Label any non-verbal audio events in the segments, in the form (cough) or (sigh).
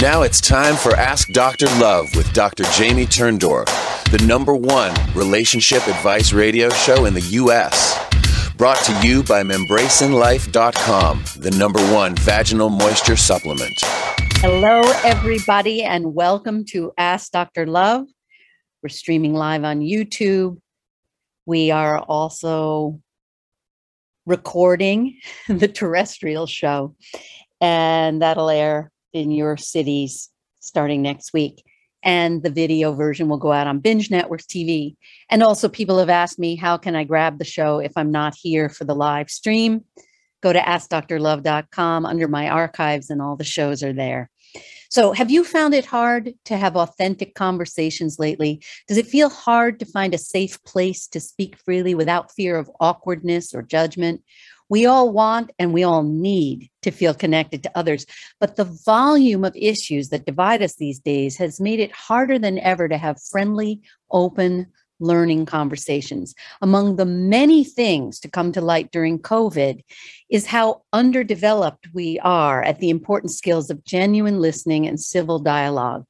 Now it's time for Ask Dr. Love with Dr. Jamie Turndorf, the number one relationship advice radio show in the U.S. Brought to you by MembrasinLife.com, the number one vaginal moisture supplement. Hello, everybody, and welcome to Ask Dr. Love. We're streaming live on YouTube. We are also recording (laughs) the terrestrial show, and that'll air in your cities starting next week. And the video version will go out on Binge Networks TV. And also, people have asked me, how can I grab the show if I'm not here for the live stream? Go to AskDrLove.com under my archives, and all the shows are there. So, have you found it hard to have authentic conversations lately? Does it feel hard to find a safe place to speak freely without fear of awkwardness or judgment? We all want and we all need to feel connected to others, but the volume of issues that divide us these days has made it harder than ever to have friendly, open, learning conversations. Among the many things to come to light during COVID is how underdeveloped we are at the important skills of genuine listening and civil dialogue.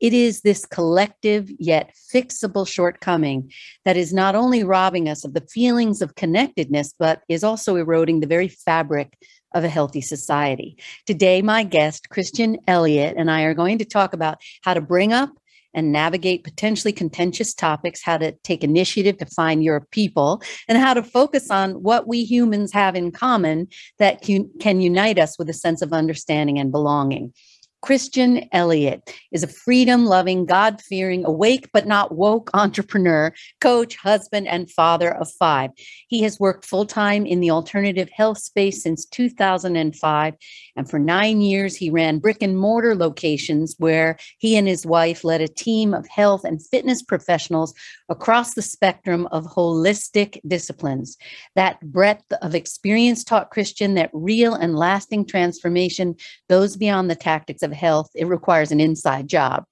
It is this collective yet fixable shortcoming that is not only robbing us of the feelings of connectedness, but is also eroding the very fabric of a healthy society. Today, my guest, Christian Elliot, and I are going to talk about how to bring up and navigate potentially contentious topics, how to take initiative to find your people, and how to focus on what we humans have in common that can, unite us with a sense of understanding and belonging. Christian Elliot is a freedom loving, God fearing, awake but not woke entrepreneur, coach, husband, and father of five. He has worked full time in the alternative health space since 2005. And for nine years, he ran brick and mortar locations where he and his wife led a team of health and fitness professionals across the spectrum of holistic disciplines. That breadth of experience taught Christian that real and lasting transformation goes beyond the tactics of health. It requires an inside job.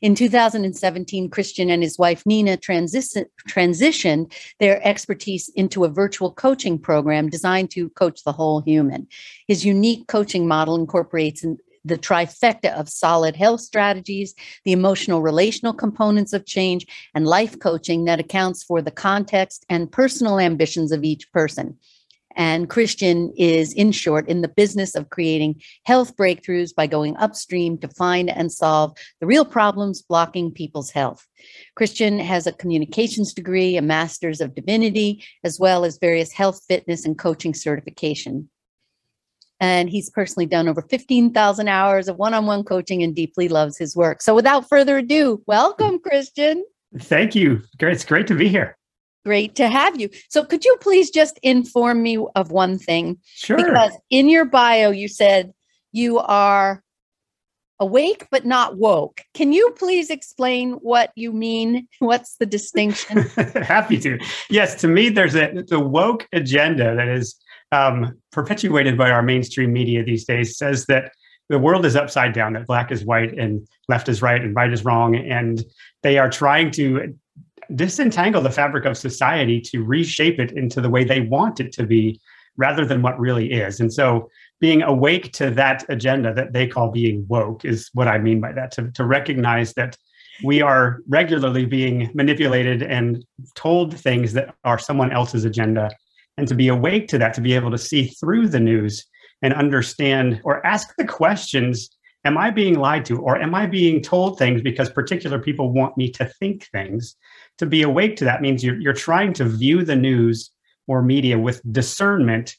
In 2017, Christian and his wife Nina transi- transitioned their expertise into a virtual coaching program designed to coach the whole human. His unique coaching model incorporates the trifecta of solid health strategies, the emotional relational components of change, and life coaching that accounts for the context and personal ambitions of each person. And Christian is, in short, in the business of creating health breakthroughs by going upstream to find and solve the real problems blocking people's health. Christian has a communications degree, a master's of divinity, as well as various health, fitness, and coaching certification and he's personally done over 15,000 hours of one-on-one coaching and deeply loves his work. So without further ado, welcome Christian. Thank you. It's great to be here. Great to have you. So could you please just inform me of one thing? Sure. Because in your bio you said you are awake but not woke. Can you please explain what you mean? (laughs) What's the distinction? (laughs) Happy to. Yes, to me there's a the woke agenda that is um, perpetuated by our mainstream media these days says that the world is upside down, that black is white and left is right and right is wrong. And they are trying to disentangle the fabric of society to reshape it into the way they want it to be rather than what really is. And so being awake to that agenda that they call being woke is what I mean by that, to, to recognize that we are regularly being manipulated and told things that are someone else's agenda and to be awake to that, to be able to see through the news and understand or ask the questions Am I being lied to? Or am I being told things because particular people want me to think things? To be awake to that means you're, you're trying to view the news or media with discernment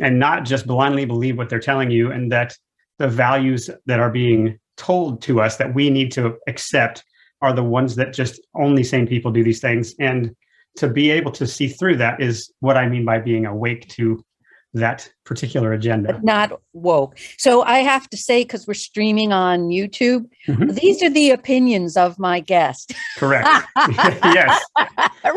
and not just blindly believe what they're telling you, and that the values that are being told to us that we need to accept are the ones that just only sane people do these things. And to be able to see through that is what I mean by being awake to that particular agenda. But not woke. So I have to say, because we're streaming on YouTube, mm-hmm. these are the opinions of my guest. Correct. (laughs) yes.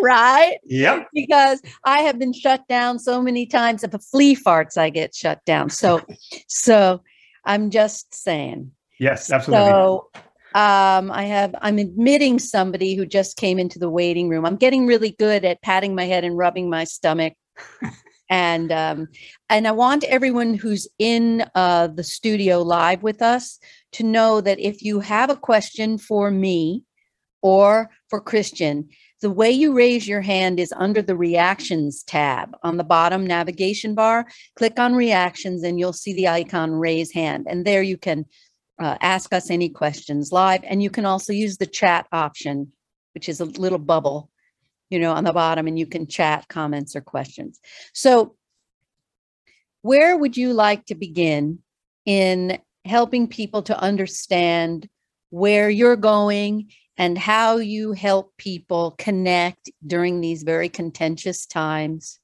right? Yep. Because I have been shut down so many times. If a flea farts, I get shut down. So, (laughs) so I'm just saying. Yes, absolutely. So um, I have, I'm admitting somebody who just came into the waiting room. I'm getting really good at patting my head and rubbing my stomach. (laughs) and um, and I want everyone who's in uh, the studio live with us to know that if you have a question for me or for Christian, the way you raise your hand is under the reactions tab on the bottom navigation bar. Click on reactions and you'll see the icon raise hand. And there you can uh, ask us any questions live. And you can also use the chat option, which is a little bubble, you know, on the bottom, and you can chat comments or questions. So, where would you like to begin in helping people to understand where you're going and how you help people connect during these very contentious times,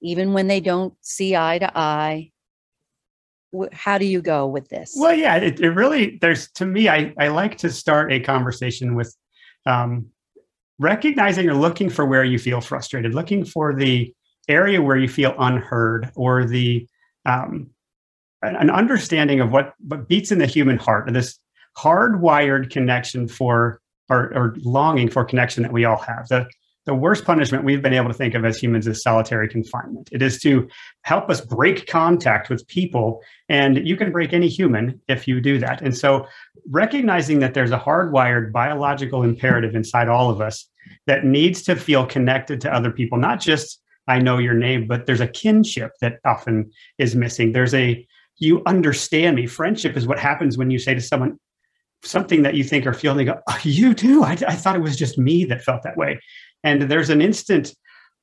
even when they don't see eye to eye. How do you go with this? Well, yeah, it, it really, there's to me, I, I like to start a conversation with um, recognizing or looking for where you feel frustrated, looking for the area where you feel unheard or the um, an understanding of what, what beats in the human heart, this hardwired connection for or, or longing for connection that we all have. The, the worst punishment we've been able to think of as humans is solitary confinement. It is to help us break contact with people, and you can break any human if you do that. And so, recognizing that there's a hardwired biological imperative inside all of us that needs to feel connected to other people, not just I know your name, but there's a kinship that often is missing. There's a you understand me. Friendship is what happens when you say to someone, something that you think or feel, and they go, oh, "You too." I, I, thought it was just me that felt that way, and there's an instant,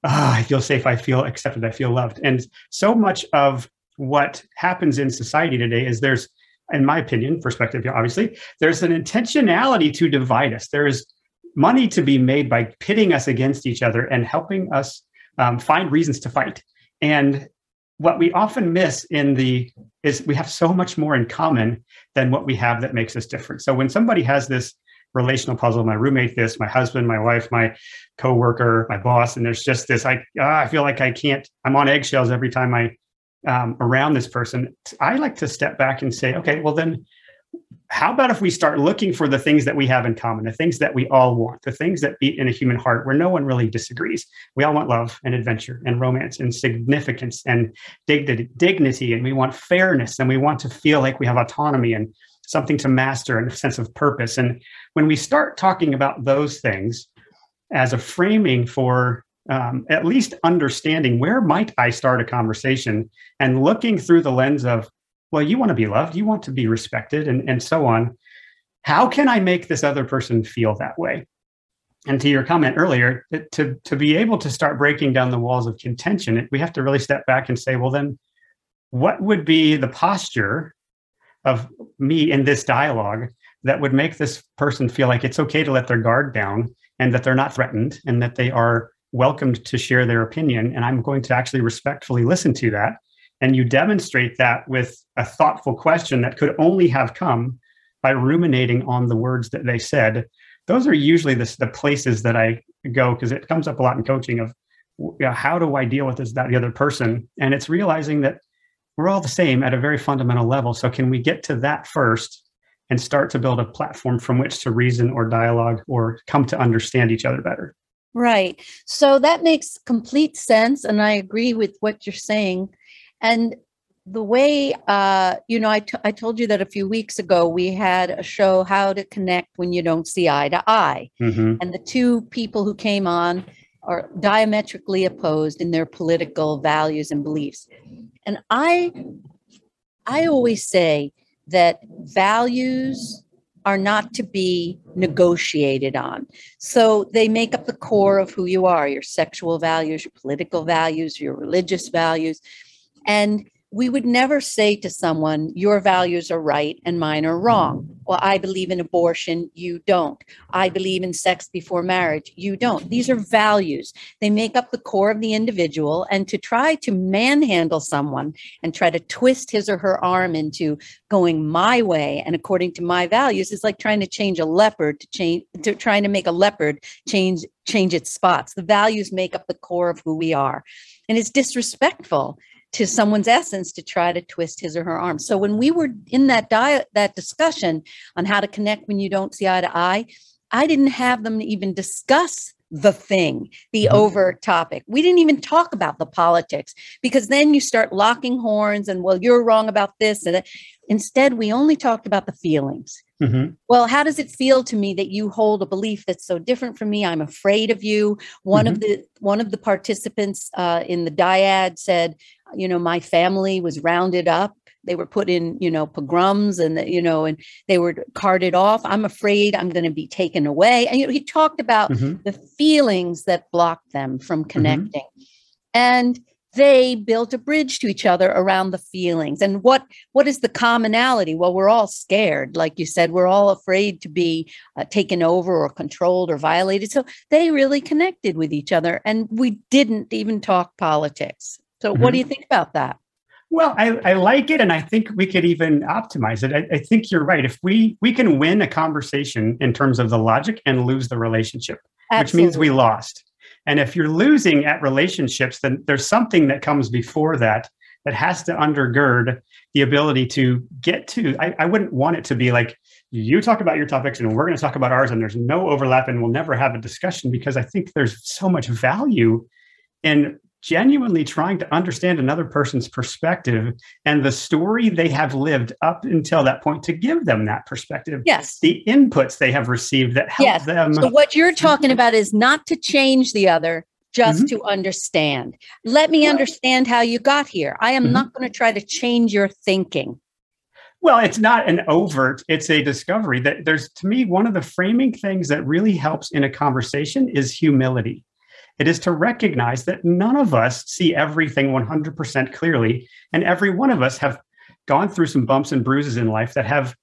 oh, "I feel safe. I feel accepted. I feel loved." And so much of what happens in society today is there's, in my opinion, perspective, obviously, there's an intentionality to divide us. There is money to be made by pitting us against each other and helping us um, find reasons to fight. And what we often miss in the is we have so much more in common than what we have that makes us different. So when somebody has this relational puzzle, my roommate, this, my husband, my wife, my coworker, my boss, and there's just this, I, ah, I feel like I can't, I'm on eggshells every time I, um, around this person. I like to step back and say, okay, well then how about if we start looking for the things that we have in common, the things that we all want, the things that beat in a human heart where no one really disagrees? We all want love and adventure and romance and significance and dignity, and we want fairness, and we want to feel like we have autonomy and something to master and a sense of purpose. And when we start talking about those things as a framing for um, at least understanding where might I start a conversation and looking through the lens of well, you want to be loved, you want to be respected, and, and so on. How can I make this other person feel that way? And to your comment earlier, to, to be able to start breaking down the walls of contention, we have to really step back and say, well, then what would be the posture of me in this dialogue that would make this person feel like it's okay to let their guard down and that they're not threatened and that they are welcomed to share their opinion and i'm going to actually respectfully listen to that and you demonstrate that with a thoughtful question that could only have come by ruminating on the words that they said. Those are usually the, the places that I go because it comes up a lot in coaching of you know, how do I deal with this, that, the other person? And it's realizing that we're all the same at a very fundamental level. So, can we get to that first and start to build a platform from which to reason or dialogue or come to understand each other better? Right. So that makes complete sense. And I agree with what you're saying. And the way, uh, you know, I, t- I told you that a few weeks ago we had a show, How to Connect When You Don't See Eye to Eye. Mm-hmm. And the two people who came on are diametrically opposed in their political values and beliefs. And I, I always say that values are not to be negotiated on. So they make up the core of who you are your sexual values, your political values, your religious values. And we would never say to someone, Your values are right and mine are wrong. Well, I believe in abortion, you don't. I believe in sex before marriage, you don't. These are values. They make up the core of the individual. And to try to manhandle someone and try to twist his or her arm into going my way and according to my values is like trying to change a leopard to change, to trying to make a leopard change change its spots. The values make up the core of who we are. And it's disrespectful to someone's essence to try to twist his or her arm. So when we were in that diet, that discussion on how to connect when you don't see eye to eye, I didn't have them even discuss the thing, the Mhm. overt topic. We didn't even talk about the politics because then you start locking horns and, well, you're wrong about this. And that. instead, we only talked about the feelings. Mhm. Well, how does it feel to me that you hold a belief that's so different from me? I'm afraid of you. One of the one of the participants uh, in the dyad said, you know, my family was rounded up. They were put in, you know, pogroms and you know, and they were carted off. I'm afraid I'm going to be taken away. And you know, he talked about Mhm. the feelings that blocked them from connecting, and they built a bridge to each other around the feelings and what what is the commonality well we're all scared like you said we're all afraid to be uh, taken over or controlled or violated so they really connected with each other and we didn't even talk politics so what do mm-hmm. you think about that Well, I, I like it, and I think we could even optimize it. I, I think you're right. If we we can win a conversation in terms of the logic and lose the relationship, which means we lost. And if you're losing at relationships, then there's something that comes before that that has to undergird the ability to get to. I, I wouldn't want it to be like you talk about your topics and we're going to talk about ours, and there's no overlap, and we'll never have a discussion because I think there's so much value in genuinely trying to understand another person's perspective and the story they have lived up until that point to give them that perspective yes the inputs they have received that help Yes. them So what you're talking about is not to change the other, just to understand. Let me understand how you got here. I am Mhm. not going to try to change your thinking. Well, it's not an overt, it's a discovery that there's to me one of the framing things that really helps in a conversation is humility. It is to recognize that none of us see everything 100% clearly and every one of us have gone through some bumps and bruises in life that have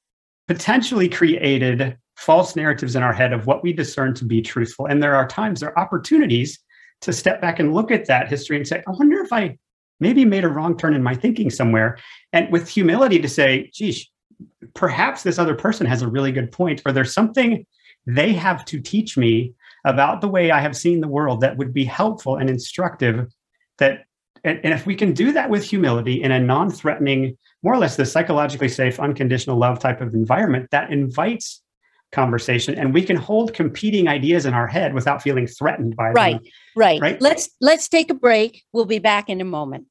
potentially created false narratives in our head of what we discern to be truthful. And there are times there are opportunities to step back and look at that history and say I wonder if I maybe made a wrong turn in my thinking somewhere and with humility to say, geez, perhaps this other person has a really good point, or there's something they have to teach me about the way I have seen the world that would be helpful and instructive. That and, and if we can do that with humility in a non-threatening, more or less the psychologically safe, unconditional love type of environment, that invites conversation and we can hold competing ideas in our head without feeling threatened by Right. them. Right. Right. Let's let's take a break. We'll be back in a moment.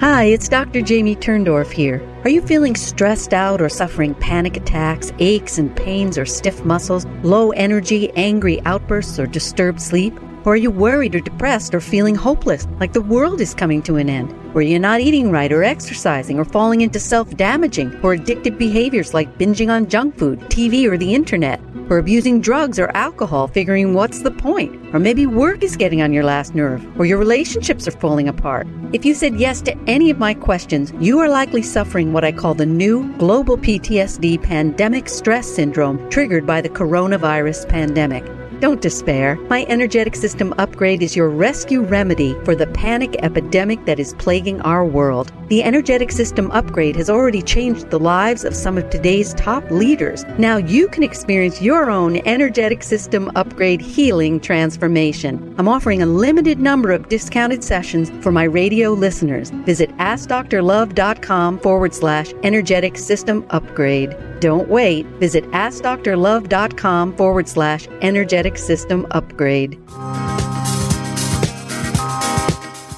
Hi, it's Dr. Jamie Turndorf here. Are you feeling stressed out or suffering panic attacks, aches and pains or stiff muscles, low energy, angry outbursts, or disturbed sleep? Or are you worried or depressed or feeling hopeless, like the world is coming to an end? Or you're not eating right or exercising or falling into self damaging or addictive behaviors like binging on junk food, TV, or the internet? Or abusing drugs or alcohol, figuring what's the point? Or maybe work is getting on your last nerve, or your relationships are falling apart. If you said yes to any of my questions, you are likely suffering what I call the new global PTSD pandemic stress syndrome triggered by the coronavirus pandemic. Don't despair. My energetic system upgrade is your rescue remedy for the panic epidemic that is plaguing our world. The energetic system upgrade has already changed the lives of some of today's top leaders. Now you can experience your own energetic system upgrade healing transformation. I'm offering a limited number of discounted sessions for my radio listeners. Visit AskDoctorLove.com forward slash energetic system upgrade. Don't wait. Visit AskDrLove.com forward slash energetic system upgrade.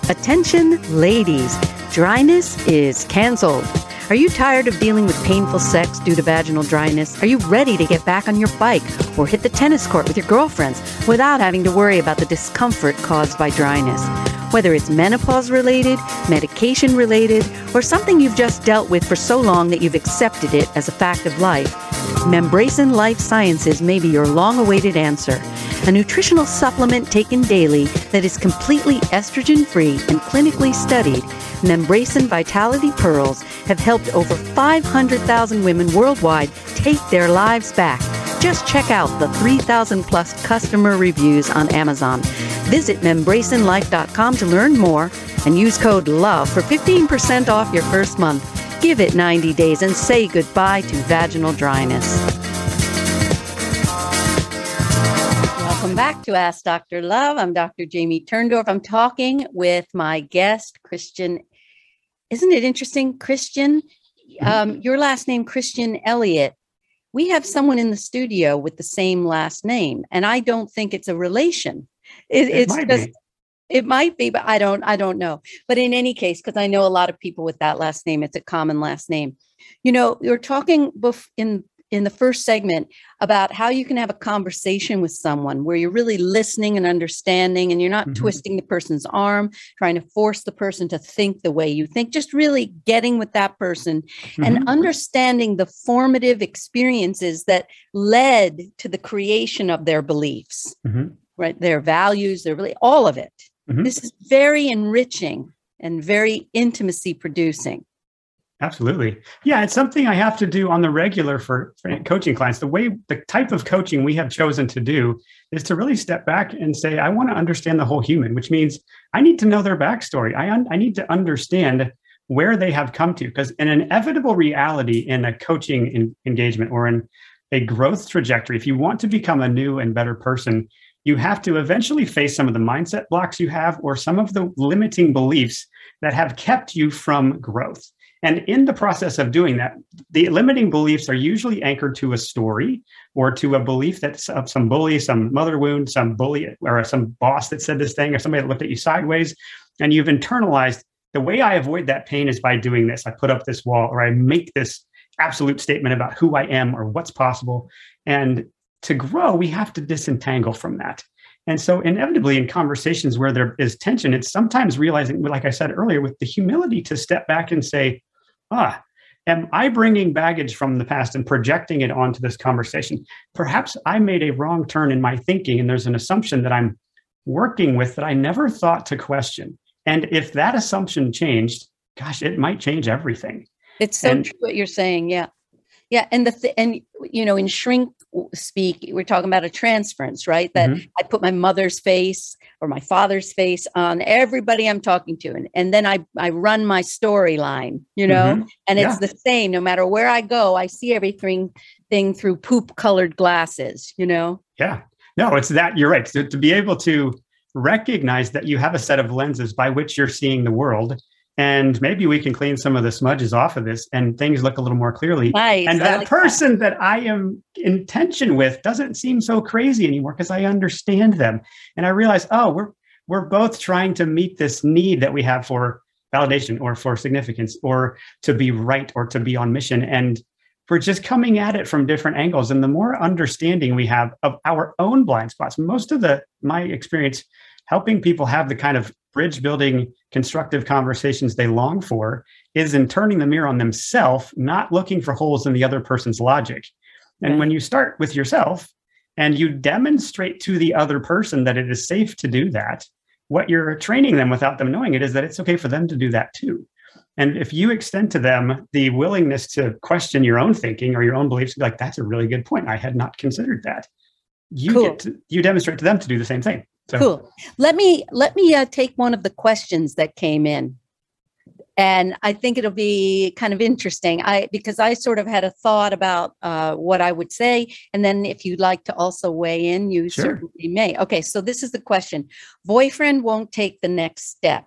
Attention, ladies. Dryness is canceled. Are you tired of dealing with painful sex due to vaginal dryness? Are you ready to get back on your bike or hit the tennis court with your girlfriends without having to worry about the discomfort caused by dryness? Whether it's menopause related, medication related, or something you've just dealt with for so long that you've accepted it as a fact of life, Membrasin Life Sciences may be your long awaited answer. A nutritional supplement taken daily that is completely estrogen free and clinically studied, Membrasin Vitality Pearls have helped over 500,000 women worldwide take their lives back. Just check out the 3,000 plus customer reviews on Amazon. Visit membrasinlife.com to learn more and use code LOVE for 15% off your first month. Give it 90 days and say goodbye to vaginal dryness. Welcome back to Ask Dr. Love. I'm Dr. Jamie Turndorf. I'm talking with my guest, Christian. Isn't it interesting, Christian? Um, your last name, Christian Elliot. We have someone in the studio with the same last name, and I don't think it's a relation. It, It it's might just be. It might be, but I don't I don't know. But in any case, because I know a lot of people with that last name, it's a common last name. You know, you're talking bef- in in the first segment about how you can have a conversation with someone where you're really listening and understanding and you're not Mhm. twisting the person's arm, trying to force the person to think the way you think, just really getting with that person Mhm. and understanding the formative experiences that led to the creation of their beliefs, Mhm. right? Their values, their really all of it. Mhm. This is very enriching and very intimacy producing. Absolutely. Yeah, it's something I have to do on the regular for, for coaching clients. The way, the type of coaching we have chosen to do is to really step back and say, I want to understand the whole human, which means I need to know their backstory. I, un- I need to understand where they have come to, because an inevitable reality in a coaching in, engagement or in a growth trajectory, if you want to become a new and better person, you have to eventually face some of the mindset blocks you have or some of the limiting beliefs that have kept you from growth. And in the process of doing that, the limiting beliefs are usually anchored to a story or to a belief that some bully, some mother wound, some bully, or some boss that said this thing, or somebody that looked at you sideways. And you've internalized the way I avoid that pain is by doing this. I put up this wall or I make this absolute statement about who I am or what's possible. And to grow, we have to disentangle from that. And so, inevitably, in conversations where there is tension, it's sometimes realizing, like I said earlier, with the humility to step back and say, ah, am I bringing baggage from the past and projecting it onto this conversation? Perhaps I made a wrong turn in my thinking, and there's an assumption that I'm working with that I never thought to question. And if that assumption changed, gosh, it might change everything. It's so And- true what you're saying. Yeah. Yeah. And the, th- and, you know, in shrink speak, we're talking about a transference, right? That Mhm. I put my mother's face or my father's face on everybody I'm talking to. And, and then I, I run my storyline, you know, Mhm. and it's Yeah. the same no matter where I go, I see everything thing through poop colored glasses, you know? Yeah. No, it's that you're right. To, to be able to recognize that you have a set of lenses by which you're seeing the world. And maybe we can clean some of the smudges off of this and things look a little more clearly. Nice. and that like person that. I am in tension with doesn't seem so crazy anymore because I understand them. And I realize, oh, we're we're both trying to meet this need that we have for validation or for significance or to be right or to be on mission. And we're just coming at it from different angles. And the more understanding we have of our own blind spots, most of the my experience helping people have the kind of bridge building constructive conversations they long for is in turning the mirror on themselves, not looking for holes in the other person's logic. And when you start with yourself and you demonstrate to the other person that it is safe to do that, what you're training them without them knowing it is that it's okay for them to do that too. And if you extend to them the willingness to question your own thinking or your own beliefs, like, that's a really good point. I had not considered that. You Cool. get to, you demonstrate to them to do the same thing. So Cool. Let me let me uh, take one of the questions that came in, and I think it'll be kind of interesting. I because I sort of had a thought about uh, what I would say, and then if you'd like to also weigh in, you Sure. certainly may. Okay, so this is the question: Boyfriend won't take the next step.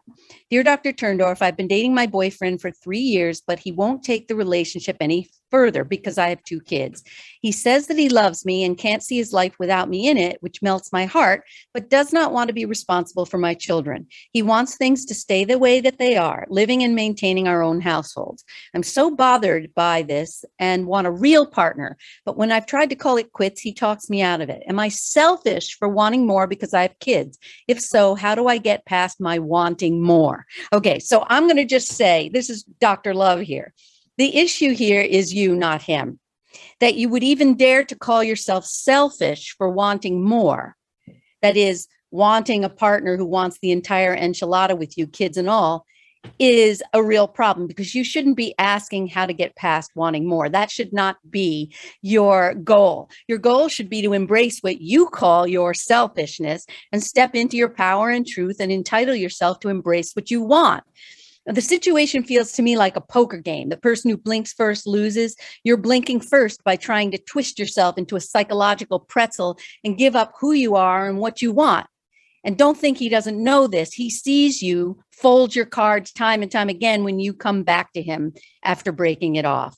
Dear Dr. Turndorf, I've been dating my boyfriend for three years, but he won't take the relationship any further because I have two kids. He says that he loves me and can't see his life without me in it, which melts my heart but does not want to be responsible for my children. He wants things to stay the way that they are, living and maintaining our own households. I'm so bothered by this and want a real partner. But when I've tried to call it quits, he talks me out of it. Am I selfish for wanting more because I have kids? If so, how do I get past my wanting more? Okay, so I'm going to just say this is Dr. Love here. The issue here is you, not him. That you would even dare to call yourself selfish for wanting more that is wanting a partner who wants the entire enchilada with you, kids and all, is a real problem because you shouldn't be asking how to get past wanting more. That should not be your goal. Your goal should be to embrace what you call your selfishness and step into your power and truth and entitle yourself to embrace what you want. The situation feels to me like a poker game. The person who blinks first loses. You're blinking first by trying to twist yourself into a psychological pretzel and give up who you are and what you want. And don't think he doesn't know this. He sees you fold your cards time and time again when you come back to him after breaking it off.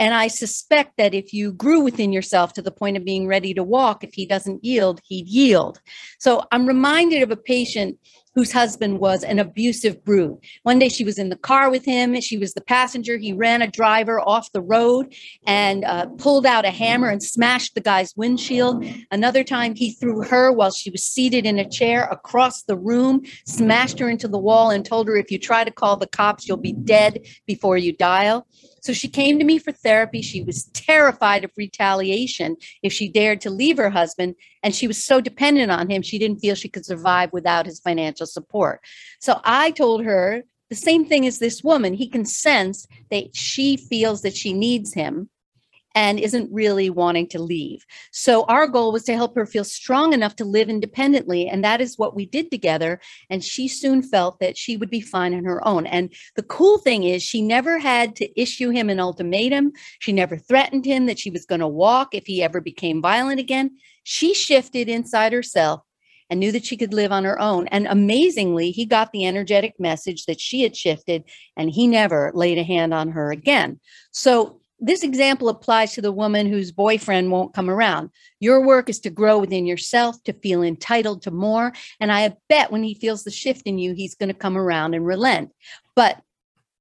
And I suspect that if you grew within yourself to the point of being ready to walk, if he doesn't yield, he'd yield. So I'm reminded of a patient whose husband was an abusive brute. One day she was in the car with him. She was the passenger. He ran a driver off the road and uh, pulled out a hammer and smashed the guy's windshield. Another time he threw her while she was seated in a chair across the room, smashed her into the wall, and told her, if you try to call the cops, you'll be dead before you dial. So she came to me for therapy. She was terrified of retaliation if she dared to leave her husband. And she was so dependent on him, she didn't feel she could survive without his financial support. So I told her the same thing as this woman. He can sense that she feels that she needs him and isn't really wanting to leave. So our goal was to help her feel strong enough to live independently. And that is what we did together. And she soon felt that she would be fine on her own. And the cool thing is, she never had to issue him an ultimatum. She never threatened him that she was going to walk if he ever became violent again. She shifted inside herself and knew that she could live on her own. And amazingly, he got the energetic message that she had shifted and he never laid a hand on her again. So this example applies to the woman whose boyfriend won't come around. Your work is to grow within yourself, to feel entitled to more. And I bet when he feels the shift in you, he's going to come around and relent. But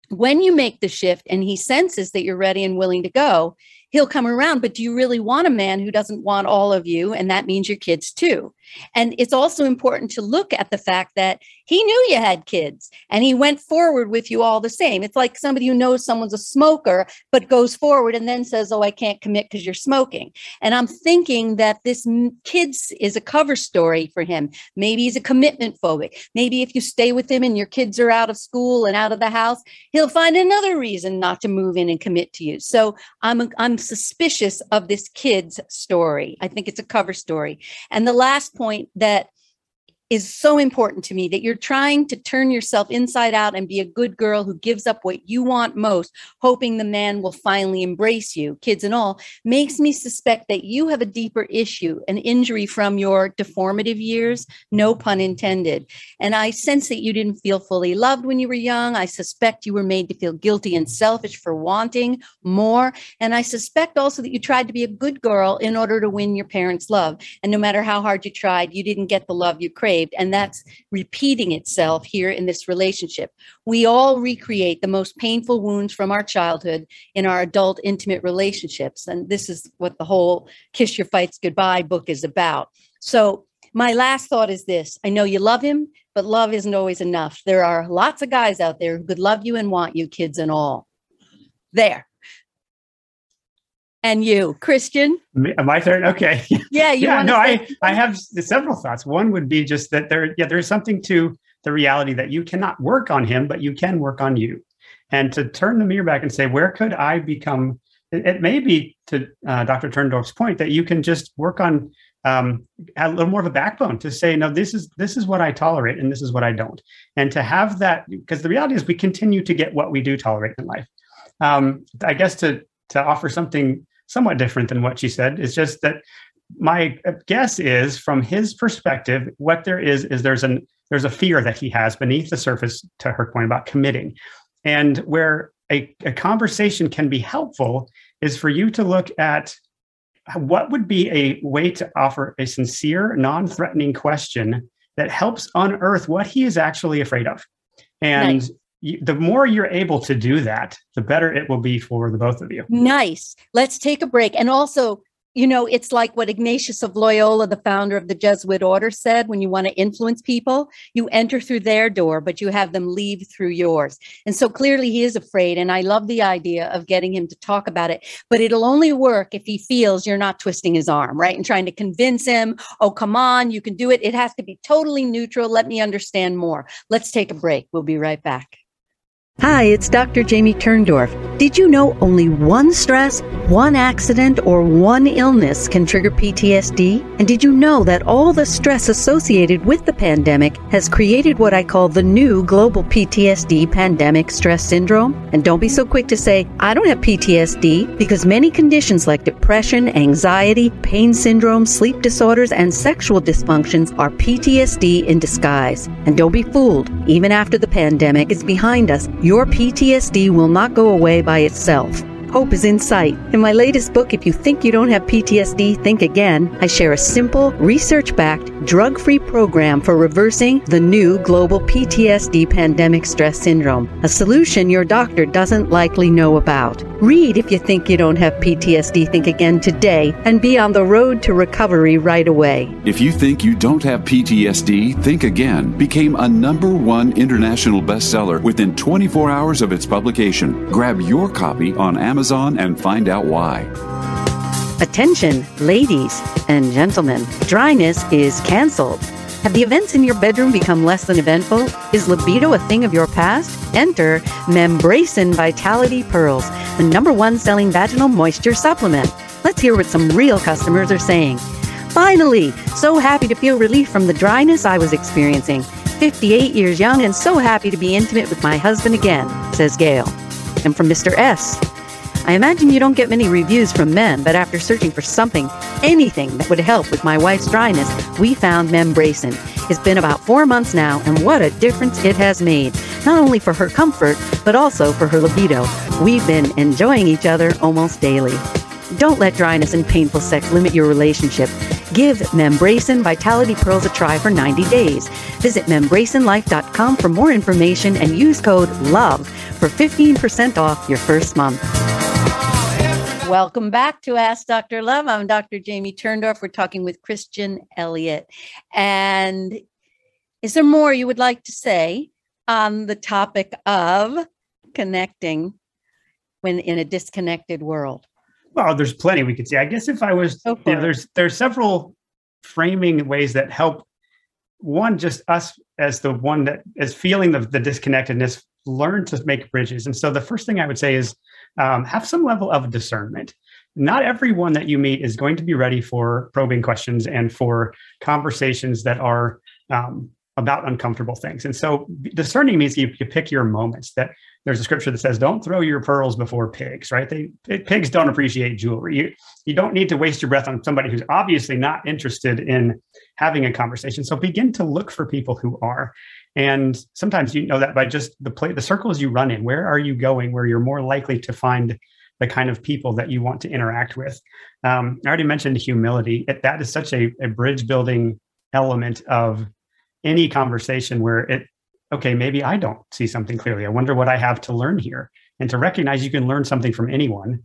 when you make the shift and he senses that you're ready and willing to go, he'll come around. But do you really want a man who doesn't want all of you? And that means your kids too. And it's also important to look at the fact that he knew you had kids and he went forward with you all the same. It's like somebody who knows someone's a smoker, but goes forward and then says, Oh, I can't commit because you're smoking. And I'm thinking that this kids is a cover story for him. Maybe he's a commitment phobic. Maybe if you stay with him and your kids are out of school and out of the house, he'll find another reason not to move in and commit to you. So I'm, I'm suspicious of this kid's story. I think it's a cover story. And the last point that is so important to me that you're trying to turn yourself inside out and be a good girl who gives up what you want most, hoping the man will finally embrace you, kids and all, makes me suspect that you have a deeper issue, an injury from your deformative years, no pun intended. And I sense that you didn't feel fully loved when you were young. I suspect you were made to feel guilty and selfish for wanting more. And I suspect also that you tried to be a good girl in order to win your parents' love. And no matter how hard you tried, you didn't get the love you craved And that's repeating itself here in this relationship. We all recreate the most painful wounds from our childhood in our adult intimate relationships. And this is what the whole Kiss Your Fights Goodbye book is about. So, my last thought is this I know you love him, but love isn't always enough. There are lots of guys out there who could love you and want you, kids and all. There and you, Christian. My turn. Okay. (laughs) Yeah. yeah. No, I I have several thoughts. One would be just that there, yeah, there's something to the reality that you cannot work on him, but you can work on you, and to turn the mirror back and say, where could I become? It, it may be to uh, Dr. Turndorf's point that you can just work on um, a little more of a backbone to say, no, this is this is what I tolerate and this is what I don't, and to have that because the reality is we continue to get what we do tolerate in life. Um, I guess to to offer something somewhat different than what she said. It's just that my guess is from his perspective, what there is is there's an there's a fear that he has beneath the surface to her point about committing. And where a, a conversation can be helpful is for you to look at what would be a way to offer a sincere, non-threatening question that helps unearth what he is actually afraid of. And nice the more you're able to do that, the better it will be for the both of you. Nice. Let's take a break. And also, you know, it's like what Ignatius of Loyola, the founder of the Jesuit order, said when you want to influence people, you enter through their door, but you have them leave through yours. And so clearly he is afraid. And I love the idea of getting him to talk about it, but it'll only work if he feels you're not twisting his arm, right? And trying to convince him, oh, come on, you can do it. It has to be totally neutral. Let me understand more. Let's take a break. We'll be right back. Hi, it's Dr. Jamie Turndorf. Did you know only one stress, one accident, or one illness can trigger PTSD? And did you know that all the stress associated with the pandemic has created what I call the new global PTSD pandemic stress syndrome? And don't be so quick to say, I don't have PTSD, because many conditions like depression, anxiety, pain syndrome, sleep disorders, and sexual dysfunctions are PTSD in disguise. And don't be fooled. Even after the pandemic is behind us, your PTSD will not go away by itself. Hope is in sight. In my latest book, If You Think You Don't Have PTSD, Think Again, I share a simple, research backed, drug free program for reversing the new global PTSD pandemic stress syndrome, a solution your doctor doesn't likely know about. Read If You Think You Don't Have PTSD, Think Again today and be on the road to recovery right away. If You Think You Don't Have PTSD, Think Again became a number one international bestseller within 24 hours of its publication. Grab your copy on Amazon Amazon and find out why. Attention, ladies and gentlemen, dryness is canceled. Have the events in your bedroom become less than eventful? Is libido a thing of your past? Enter Membrasin Vitality Pearls, the number one selling vaginal moisture supplement. Let's hear what some real customers are saying. Finally, so happy to feel relief from the dryness I was experiencing. 58 years young and so happy to be intimate with my husband again, says Gail. And from Mr. S. I imagine you don't get many reviews from men, but after searching for something, anything that would help with my wife's dryness, we found Membrasin. It's been about four months now, and what a difference it has made, not only for her comfort, but also for her libido. We've been enjoying each other almost daily. Don't let dryness and painful sex limit your relationship. Give Membrasin Vitality Pearls a try for 90 days. Visit membrasinlife.com for more information and use code LOVE for 15% off your first month. Welcome back to Ask Dr. Love. I'm Dr. Jamie Turndorf. We're talking with Christian Elliot. And is there more you would like to say on the topic of connecting when in a disconnected world? Well, there's plenty we could say. I guess if I was, you know, there's there's several framing ways that help. One, just us as the one that is feeling the, the disconnectedness, learn to make bridges. And so the first thing I would say is um, have some level of discernment. Not everyone that you meet is going to be ready for probing questions and for conversations that are um, about uncomfortable things. And so discerning means you, you pick your moments that there's a scripture that says, don't throw your pearls before pigs, right? They, pigs don't appreciate jewelry. You, you don't need to waste your breath on somebody who's obviously not interested in having a conversation. So begin to look for people who are. And sometimes you know that by just the play, the circles you run in, where are you going where you're more likely to find the kind of people that you want to interact with. Um, I already mentioned humility. It, that is such a, a bridge building element of any conversation where it, okay, maybe I don't see something clearly. I wonder what I have to learn here. And to recognize you can learn something from anyone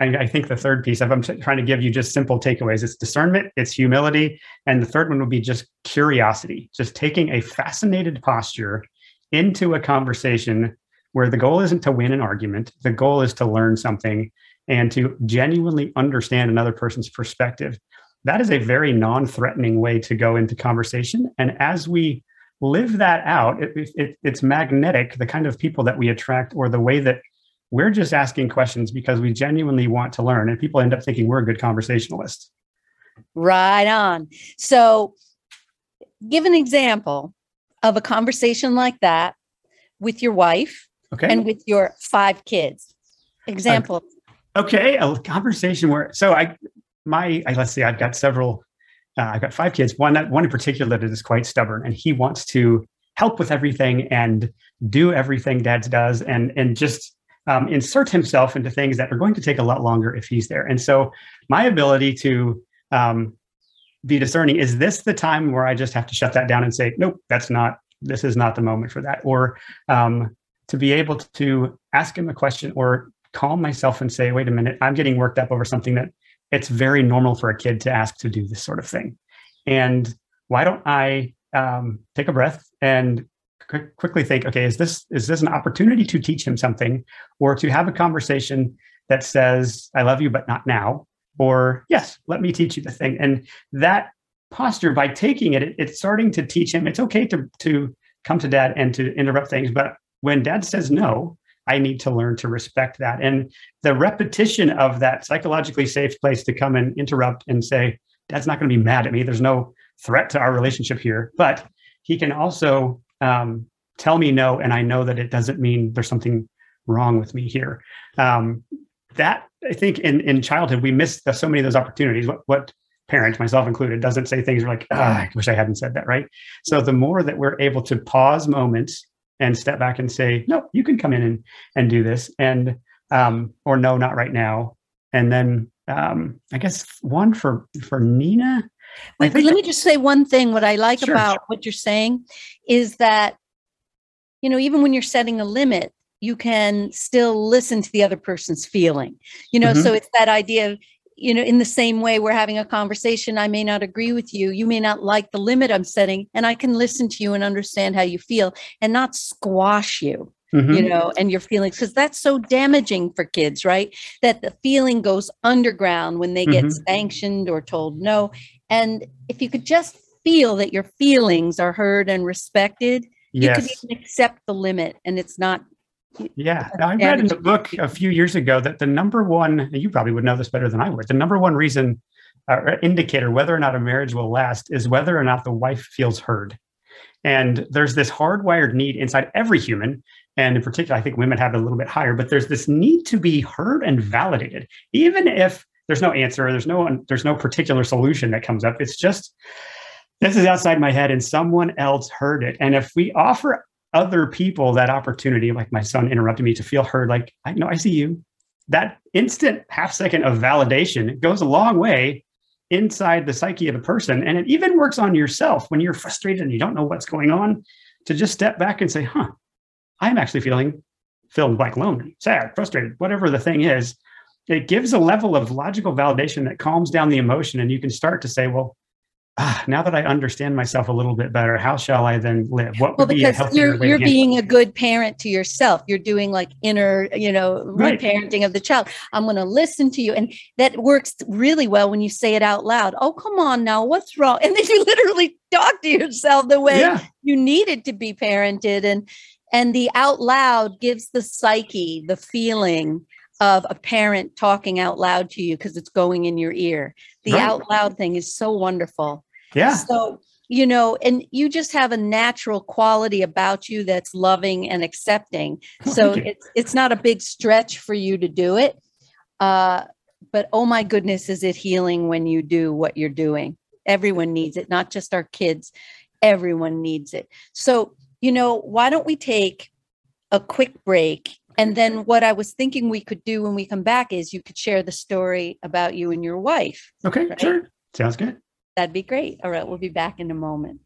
I, I think the third piece, if I'm trying to give you just simple takeaways, it's discernment, it's humility, and the third one would be just curiosity, just taking a fascinated posture into a conversation where the goal isn't to win an argument, the goal is to learn something and to genuinely understand another person's perspective. That is a very non threatening way to go into conversation. And as we live that out, it, it, it's magnetic, the kind of people that we attract or the way that we're just asking questions because we genuinely want to learn, and people end up thinking we're a good conversationalist. Right on. So, give an example of a conversation like that with your wife okay. and with your five kids. Example. Uh, okay, a conversation where so I my I, let's see, I've got several. Uh, I've got five kids. One that one in particular that is quite stubborn, and he wants to help with everything and do everything Dad's does, and and just um, insert himself into things that are going to take a lot longer if he's there. And so, my ability to um, be discerning is this the time where I just have to shut that down and say, nope, that's not, this is not the moment for that. Or um, to be able to ask him a question or calm myself and say, wait a minute, I'm getting worked up over something that it's very normal for a kid to ask to do this sort of thing. And why don't I um, take a breath and quickly think, okay, is this is this an opportunity to teach him something, or to have a conversation that says, "I love you, but not now," or "Yes, let me teach you the thing." And that posture, by taking it, it it's starting to teach him it's okay to to come to dad and to interrupt things, but when dad says no, I need to learn to respect that. And the repetition of that psychologically safe place to come and interrupt and say, Dad's not going to be mad at me. There's no threat to our relationship here. But he can also um, tell me no, and I know that it doesn't mean there's something wrong with me here. Um, that I think in in childhood we miss so many of those opportunities. What what parent, myself included, doesn't say things like, oh, "I wish I hadn't said that." Right. So the more that we're able to pause moments and step back and say, "No, you can come in and and do this," and um, or no, not right now. And then um, I guess one for for Nina. Wait, let me just say one thing. What I like Sure, about sure. what you're saying is that, you know, even when you're setting a limit, you can still listen to the other person's feeling. You know, Mhm. so it's that idea of, you know, in the same way we're having a conversation, I may not agree with you. You may not like the limit I'm setting, and I can listen to you and understand how you feel and not squash you Mhm. you know, and your feelings, because that's so damaging for kids, right? That the feeling goes underground when they get Mhm. sanctioned or told no. And if you could just feel that your feelings are heard and respected, you yes. could even accept the limit and it's not. Yeah, I read in the book a few years ago that the number one, and you probably would know this better than I would, the number one reason uh, indicator whether or not a marriage will last is whether or not the wife feels heard. And there's this hardwired need inside every human, and in particular, I think women have it a little bit higher, but there's this need to be heard and validated, even if there's no answer, there's no there's no particular solution that comes up. It's just this is outside my head, and someone else heard it. And if we offer other people that opportunity, like my son interrupted me to feel heard, like, I know I see you. That instant half second of validation goes a long way inside the psyche of the person. And it even works on yourself when you're frustrated and you don't know what's going on to just step back and say, huh, I'm actually feeling in the lonely, sad, frustrated, whatever the thing is. It gives a level of logical validation that calms down the emotion. And you can start to say, well, ah, now that I understand myself a little bit better, how shall I then live? What Well, would be a because healthier you're you're being a good parent to yourself. You're doing like inner, you know, Right. reparenting of the child. I'm going to listen to you, and that works really well when you say it out loud. Oh, come on now, what's wrong? (laughs) And then you literally talk to yourself the way Yeah. you needed to be parented and and the out loud gives the psyche the feeling of a parent talking out loud to you because it's going in your ear. The Right. out loud thing is so wonderful. Yeah. so you know and you just have a natural quality about you that's loving and accepting. Oh, so it's it's not a big stretch for you to do it uh but oh my goodness is it healing when you do what you're doing? Everyone needs it not just our kids. Everyone needs it. So you know why don't we take a quick break and then what i was thinking we could do when we come back is you could share the story about you and your wife Okay, Right. sure. Sounds good. that'd be great all right we'll be back in a moment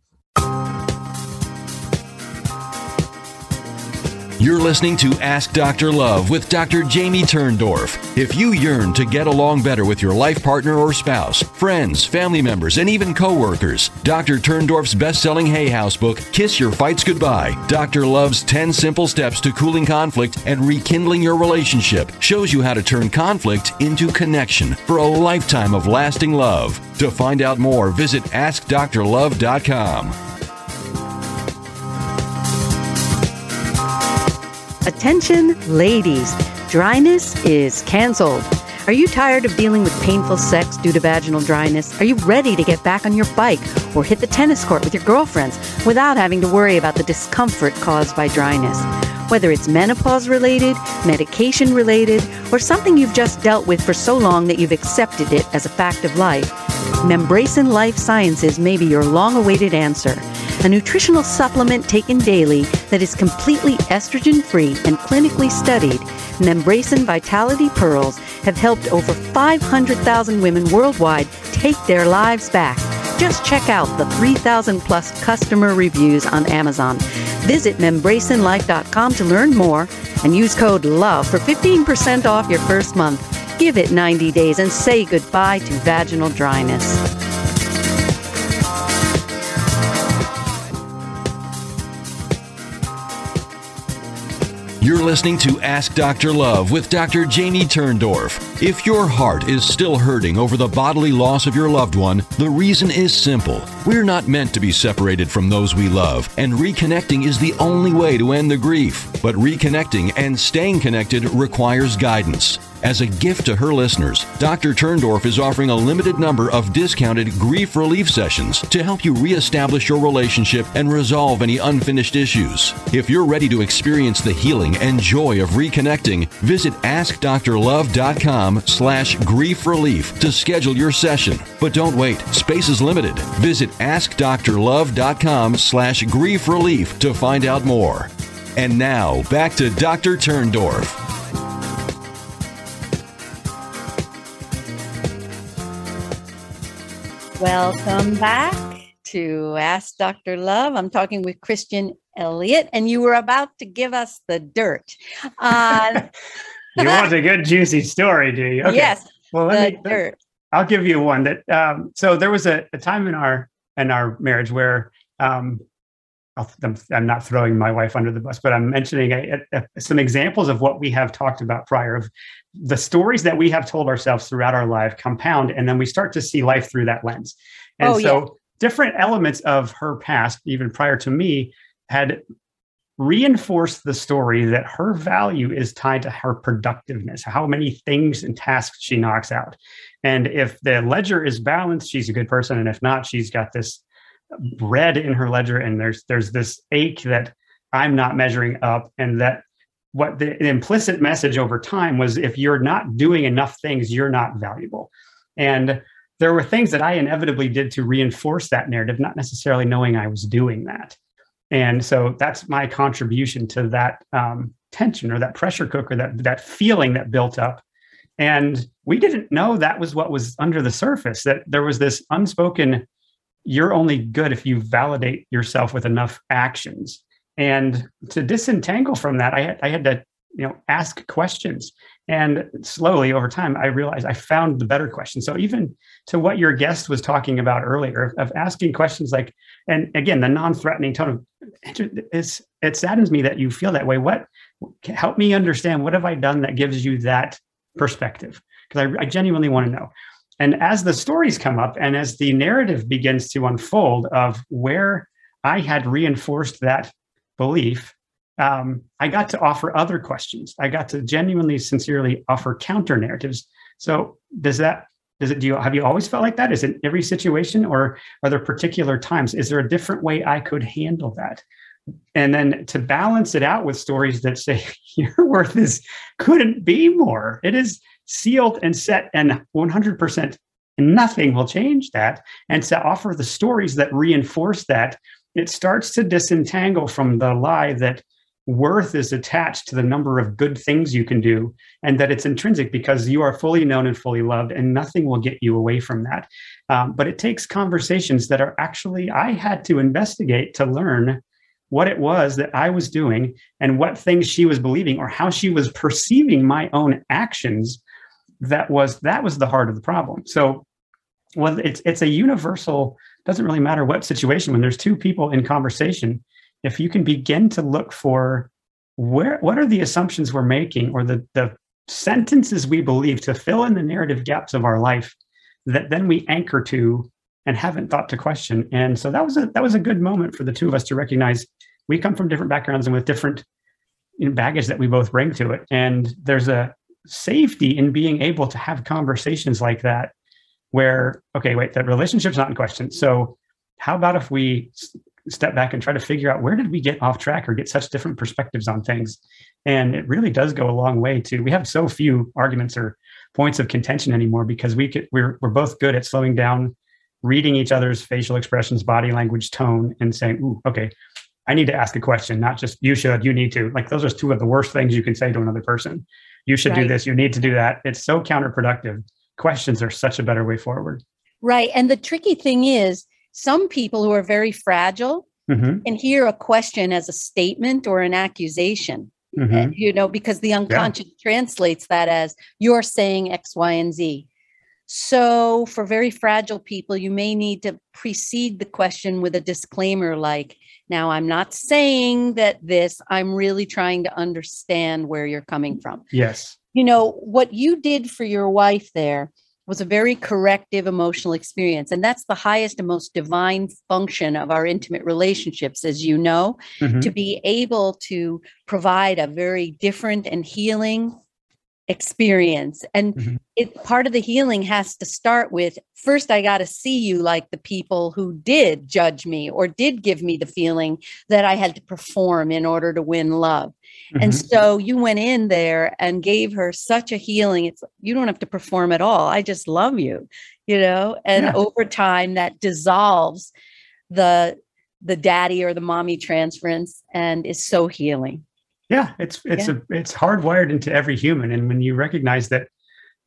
You're listening to Ask Dr. Love with Dr. Jamie Turndorf. If you yearn to get along better with your life partner or spouse, friends, family members, and even coworkers, Dr. Turndorf's best-selling Hay House book, Kiss Your Fights Goodbye, Dr. Love's 10 simple steps to cooling conflict and rekindling your relationship, shows you how to turn conflict into connection for a lifetime of lasting love. To find out more, visit AskDrLove.com. Attention, ladies. Dryness is canceled. Are you tired of dealing with painful sex due to vaginal dryness? Are you ready to get back on your bike or hit the tennis court with your girlfriends without having to worry about the discomfort caused by dryness? Whether it's menopause related, medication related, or something you've just dealt with for so long that you've accepted it as a fact of life, Membrasin Life Sciences may be your long awaited answer. A nutritional supplement taken daily that is completely estrogen free and clinically studied, Membrasin Vitality Pearls have helped over 500,000 women worldwide take their lives back. Just check out the 3,000 plus customer reviews on Amazon. Visit membrasinlife.com to learn more and use code LOVE for 15% off your first month. Give it 90 days and say goodbye to vaginal dryness. You're listening to Ask Dr. Love with Dr. Jamie Turndorf. If your heart is still hurting over the bodily loss of your loved one, the reason is simple. We're not meant to be separated from those we love, and reconnecting is the only way to end the grief. But reconnecting and staying connected requires guidance. As a gift to her listeners, Dr. Turndorf is offering a limited number of discounted grief relief sessions to help you reestablish your relationship and resolve any unfinished issues. If you're ready to experience the healing and joy of reconnecting, visit slash grief relief to schedule your session. But don't wait. Space is limited. Visit askdoctorlove.com slash grief relief to find out more. And now back to Dr. Turndorf. Welcome back to Ask Dr. Love. I'm talking with Christian Elliot, and you were about to give us the dirt. Uh, (laughs) you want (laughs) a good juicy story, do you? Okay. Yes, Well, let me, dirt. I'll give you one that. Um, so there was a, a time in our in our marriage where um, I'll, I'm, I'm not throwing my wife under the bus, but I'm mentioning a, a, some examples of what we have talked about prior of the stories that we have told ourselves throughout our life compound, and then we start to see life through that lens. And Oh, so yeah. different elements of her past, even prior to me, had reinforced the story that her value is tied to her productiveness, how many things and tasks she knocks out. And if the ledger is balanced, she's a good person. And if not, she's got this red in her ledger and there's there's this ache that I'm not measuring up and that what the, the implicit message over time was if you're not doing enough things, you're not valuable. And there were things that I inevitably did to reinforce that narrative, not necessarily knowing I was doing that. And so that's my contribution to that um, tension or that pressure cooker, that that feeling that built up. And we didn't know that was what was under the surface. That there was this unspoken, you're only good if you validate yourself with enough actions. And to disentangle from that, I had, I had to you know ask questions. And slowly over time i realized i found the better question. So even to what your guest was talking about earlier of asking questions like and again the non-threatening tone of it's it saddens me that you feel that way. What help me understand what have i done that gives you that perspective? Because I, I genuinely want to know. And as the stories come up and as the narrative begins to unfold of where i had reinforced that belief um, I got to offer other questions. I got to genuinely, sincerely offer counter narratives. So does that does it do you have you always felt like that? Is it every situation or are there particular times? Is there a different way I could handle that? And then to balance it out with stories that say (laughs) your worth is couldn't be more. It is sealed and set and 100% nothing will change that. And to offer the stories that reinforce that, it starts to disentangle from the lie that worth is attached to the number of good things you can do and that it's intrinsic because you are fully known and fully loved and nothing will get you away from that. Um, but it takes conversations that are actually i had to investigate to learn what it was that i was doing and what things she was believing or how she was perceiving my own actions that was that was the heart of the problem. So well it's it's a universal doesn't really matter what situation when there's two people in conversation if you can begin to look for where what are the assumptions we're making or the the sentences we believe to fill in the narrative gaps of our life that then we anchor to and haven't thought to question. And so that was a that was a good moment for the two of us to recognize we come from different backgrounds and with different you know, baggage that we both bring to it. And there's a safety in being able to have conversations like that where okay wait that relationship's not in question. So how about if we step back and try to figure out where did we get off track or get such different perspectives on things. And it really does go a long way to we have so few arguments or points of contention anymore because we could we're, we're both good at slowing down reading each other's facial expressions body language tone and saying ooh okay i need to ask a question not just you should you need to. Like those are two of the worst things you can say to another person. You should do this you need to do that. It's so counterproductive. Questions are such a better way forward. Right. And the tricky thing is, some people who are very fragile Mhm, can hear a question as a statement or an accusation, mhm. you know, because the unconscious translates that as you're saying X, Y, and Z. So, for very fragile people, you may need to precede the question with a disclaimer like, now I'm not saying that this, I'm really trying to understand where you're coming from. yes you know, what you did for your wife there was a very corrective emotional experience. And that's the highest and most divine function of our intimate relationships, as you know, Mhm. to be able to provide a very different and healing experience. And Mhm. it part of the healing has to start with first, I got to see you like the people who did judge me or did give me the feeling that I had to perform in order to win love. And Mhm. so you went in there and gave her such a healing. It's you don't have to perform at all. I just love you, you know. And Yeah. over time, that dissolves the the daddy or the mommy transference and is so healing. Yeah, it's it's a it's hardwired into every human, and when you recognize that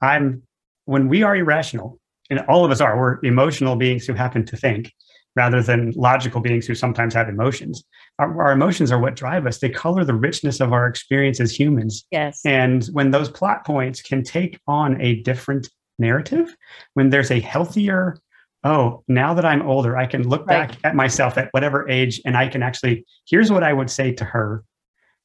I'm when we are irrational and all of us are, we're emotional beings who happen to think rather than logical beings who sometimes have emotions. Our, our, emotions are what drive us. They color the richness of our experience as humans. Yes. And when those plot points can take on a different narrative, when there's a healthier, oh, now that I'm older, I can look right. back at myself at whatever age and I can actually, here's what I would say to her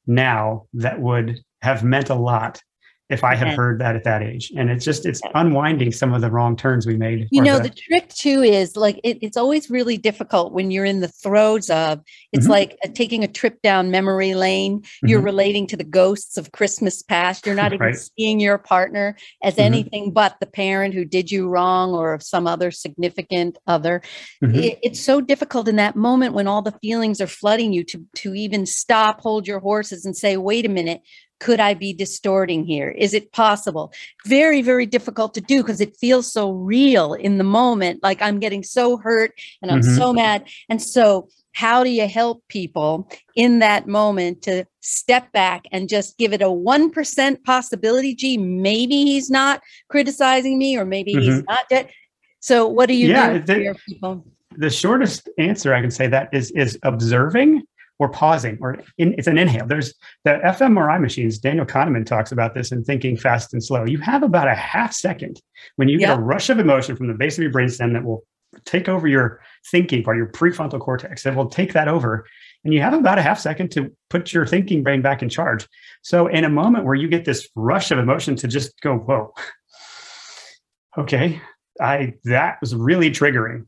now that would have meant a lot if I had and, heard that at that age. And it's just it's unwinding some of the wrong turns we made. You know, the, the trick too is like it, it's always really difficult when you're in the throes of it's mm-hmm. like a, taking a trip down memory lane. Mm-hmm. You're relating to the ghosts of Christmas past. You're not even right. seeing your partner as mm-hmm. anything but the parent who did you wrong or some other significant other. Mm-hmm. It, it's so difficult in that moment when all the feelings are flooding you to to even stop, hold your horses, and say, "Wait a minute." Could I be distorting here? Is it possible? Very, very difficult to do because it feels so real in the moment. Like I'm getting so hurt and I'm mm-hmm. so mad. And so, how do you help people in that moment to step back and just give it a 1% possibility? Gee, maybe he's not criticizing me or maybe mm-hmm. he's not dead. So, what do you yeah, do your people? The shortest answer I can say that is is observing or pausing or in, it's an inhale. There's the fMRI machines daniel kahneman talks about this in thinking fast and slow. You have about a half second when you get a rush of emotion from the base of your brainstem that will take over your thinking part your prefrontal cortex it will take that over. And you have about a half second to put your thinking brain back in charge. So in a moment where you get this rush of emotion to just go whoa okay i that was really triggering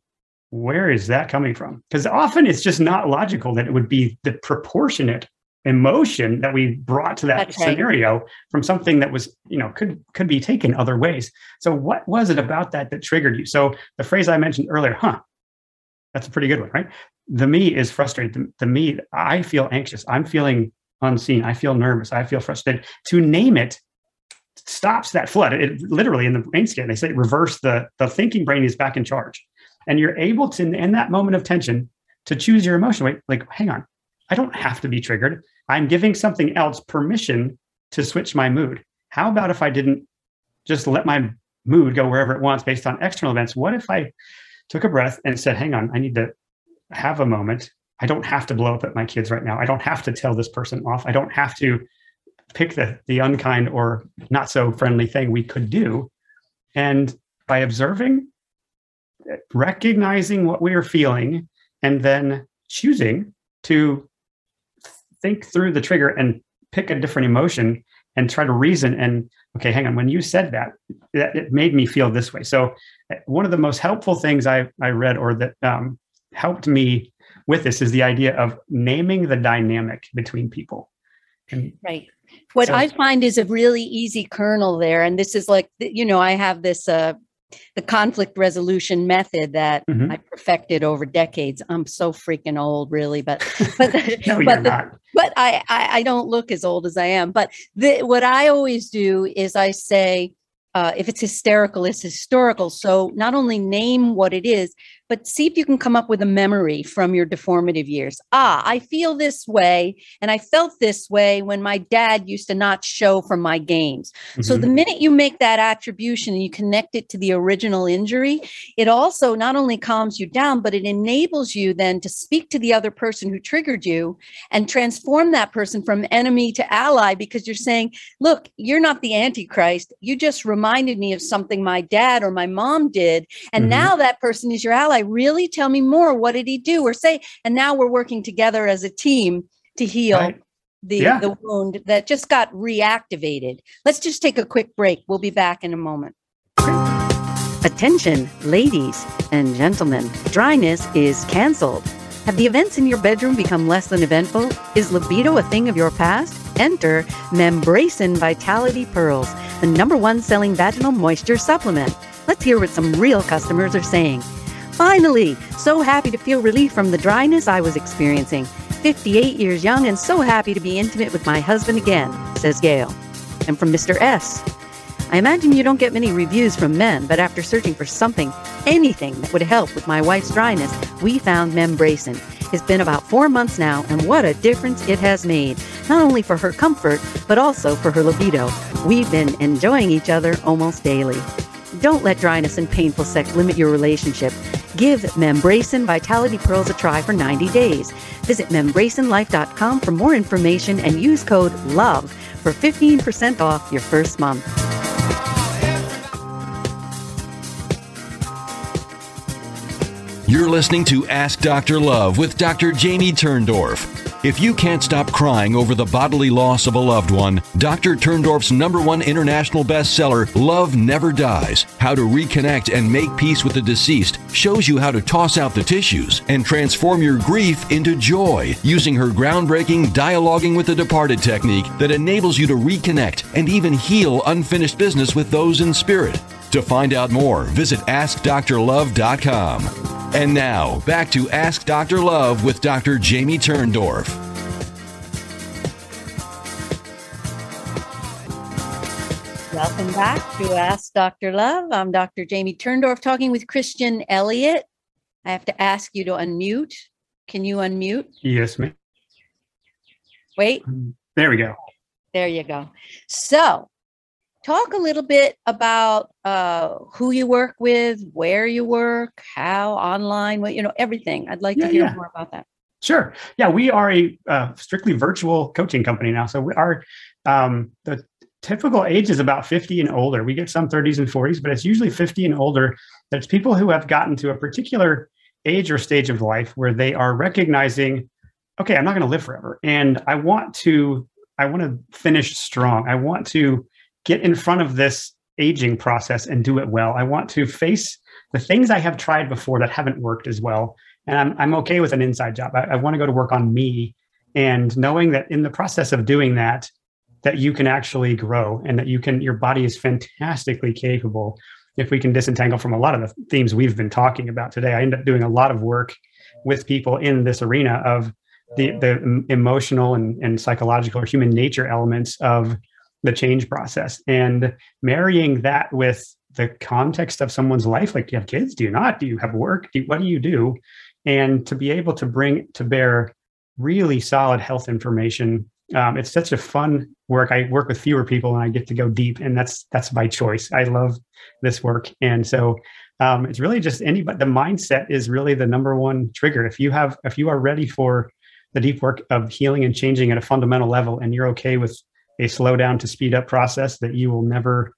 where is that coming from? Because often it's just not logical that it would be the proportionate emotion that we brought to that That's scenario right. from something that was you know could could be taken other ways. So what was it about that that triggered you? So the phrase i mentioned earlier huh that's a pretty good one right? The me is frustrated. The, the me i feel anxious. I'm feeling unseen. I feel nervous. I feel frustrated. To name it stops that flood. It literally in the brain scan they say reverse the the thinking brain is back in charge and you're able to in that moment of tension to choose your emotion. Wait like hang on. I don't have to be triggered. I'm giving something else permission to switch my mood. How about if i didn't just let my mood go wherever it wants based on external events? What if i took a breath and said hang on i need to have a moment. I don't have to blow up at my kids right now. I don't have to tell this person off. I don't have to pick the the unkind or not so friendly thing we could do. And by observing recognizing what we are feeling and then choosing to think through the trigger and pick a different emotion and try to reason and okay hang on when you said that, that it made me feel this way. So uh, one of the most helpful things i, I read or that um, helped me with this is the idea of naming the dynamic between people. And right. What so, i find is a really easy kernel there and this is like you know i have this uh, the conflict resolution method that mm-hmm. I perfected over decades. I'm so freaking old, really, but (laughs) but (laughs) no, but, the, but I, I, I don't look as old as I am. But the, what I always do is I say, uh, if it's hysterical, it's historical. So not only name what it is, but see if you can come up with a memory from your deformative years. Ah, I feel this way, and I felt this way when my dad used to not show from my games. Mm-hmm. So the minute you make that attribution and you connect it to the original injury, it also not only calms you down, but it enables you then to speak to the other person who triggered you and transform that person from enemy to ally because you're saying, look, you're not the Antichrist. You just reminded me of something my dad or my mom did. And mm-hmm. now that person is your ally ally really? Tell me more. What did he do? Or say and now we're working together as a team to heal right. the yeah. the wound that just got reactivated. Let's just take a quick break. We'll be back in a moment. Attention ladies and gentlemen. Dryness is canceled. Have the events in your bedroom become less than eventful? Is libido a thing of your past? Enter membrasin vitality pearls the number one selling vaginal moisture supplement. Let's hear what some real customers are saying Finally, so happy to feel relief from the dryness I was experiencing. 58 years young and so happy to be intimate with my husband again, says Gail. And from Mr. S. I imagine you don't get many reviews from men, but after searching for something, anything that would help with my wife's dryness, we found Membrasin. It's been about four months now, and what a difference it has made, not only for her comfort, but also for her libido. We've been enjoying each other almost daily. Don't let dryness and painful sex limit your relationship. Give Membrasin Vitality Pearls a try for 90 days. Visit membrasinlife.com for more information and use code LOVE for 15% off your first month. You're listening to Ask Dr. Love with Dr. Jamie Turndorf. If you can't stop crying over the bodily loss of a loved one, Dr. Turndorf's number one international bestseller, Love Never Dies How to Reconnect and Make Peace with the Deceased, shows you how to toss out the tissues and transform your grief into joy using her groundbreaking Dialoguing with the Departed technique that enables you to reconnect and even heal unfinished business with those in spirit. To find out more, visit AskDrLove.com. And now, back to Ask Dr. Love with Dr. Jamie Turndorf. Welcome back to Ask Dr. Love. I'm Dr. Jamie Turndorf talking with Christian Elliot. I have to ask you to unmute. Can you unmute? Yes, ma'am. Wait, There we go. there you go. So, talk a little bit about uh, who you work with, where you work, how online, what you know, everything. I'd like Yeah, to hear yeah. more about that. Sure. Yeah, we are a uh, strictly virtual coaching company now. So we are um, the typical age is about 50 and older. We get some 30s and 40s, but it's usually 50 and older. That's people who have gotten to a particular age or stage of life where they are recognizing, okay, I'm not going to live forever, and I want to I want to finish strong. I want to get in front of this aging process and do it well. I want to face the things I have tried before that haven't worked as well and I'm, I'm okay with an inside job. I, I want to go to work on me and knowing that in the process of doing that, that you can actually grow and that you can, your body is fantastically capable. If we can disentangle from a lot of the themes we've been talking about today, I end up doing a lot of work with people in this arena of the, the emotional and, and psychological or human nature elements of the change process and marrying that with the context of someone's life. Like, do you have kids? Do you not? Do you have work? Do, what do you do? and to be able to bring to bear really solid health information um, it's such a fun work i work with fewer people and i get to go deep and that's that's by choice i love this work and so um, it's really just anybody the mindset is really the number one trigger if you have if you are ready for the deep work of healing and changing at a fundamental level and you're okay with a slow down to speed up process that you will never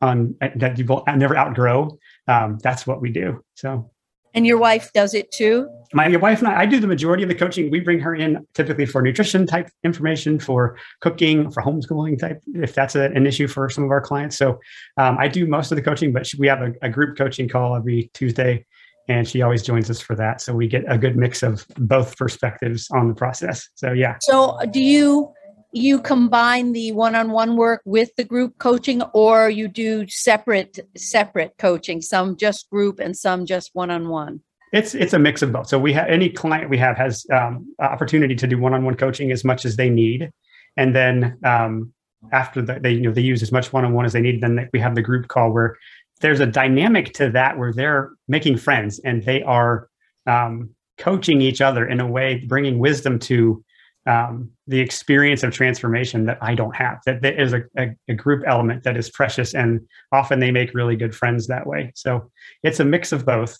on that you will never outgrow um, that's what we do so And your wife does it too? my wife and I, I do the majority of the coaching. We bring her in typically for nutrition type information, for cooking, for homeschooling type, if that's a, an issue for some of our clients. So um, I do most of the coaching, but we have a, a group coaching call every Tuesday, and she always joins us for that. So we get a good mix of both perspectives on the process. So yeah, So do you you combine the one-on-one work with the group coaching or you do separate separate coaching, some just group and some just one-on-one? it's it's a mix of both. So we have any client we have has um, opportunity to do one-on-one coaching as much as they need, and then um, after the, they you know they use as much one-on-one as they need, then we have the group call where there's a dynamic to that where they're making friends and they are um, coaching each other in a way, bringing wisdom to um, the experience of transformation that I don't have. That there is a, a, a group element that is precious, and often they make really good friends that way. So it's a mix of both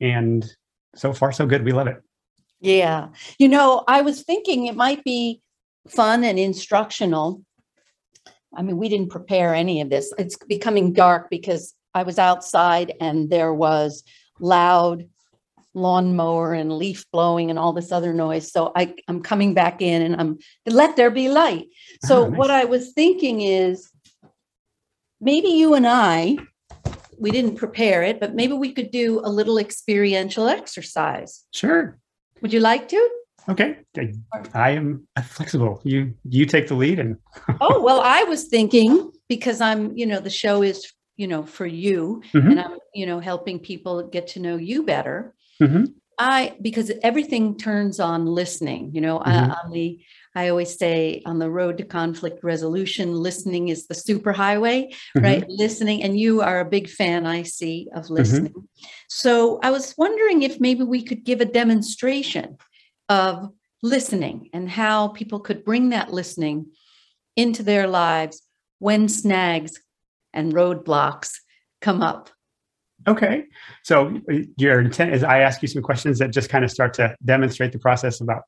and so far so good we love it Yeah. You know, I was thinking it might be fun and instructional. I mean, we didn't prepare any of this. It's becoming dark because I was outside and there was loud lawnmower and leaf blowing and all this other noise. So I, I'm coming back in and I'm let there be light. (laughs) So Ah, nice. what I was thinking is maybe you and I, we didn't prepare it, but maybe we could do a little experiential exercise. sure Would you like to? okay I- i am flexible you you take the lead and (laughs) oh well i was thinking because i'm you know the show is you know for you Mhm. and i'm you know helping people get to know you better Mhm. i because everything turns on listening you know Mhm. uh, on the i always say on the road to conflict resolution listening is the superhighway Mhm. right listening and you are a big fan i see of listening so i was wondering if maybe we could give a demonstration of listening and how people could bring that listening into their lives when snags and roadblocks come up Okay. So uh, your intent is I ask you some questions that just kind of start to demonstrate the process about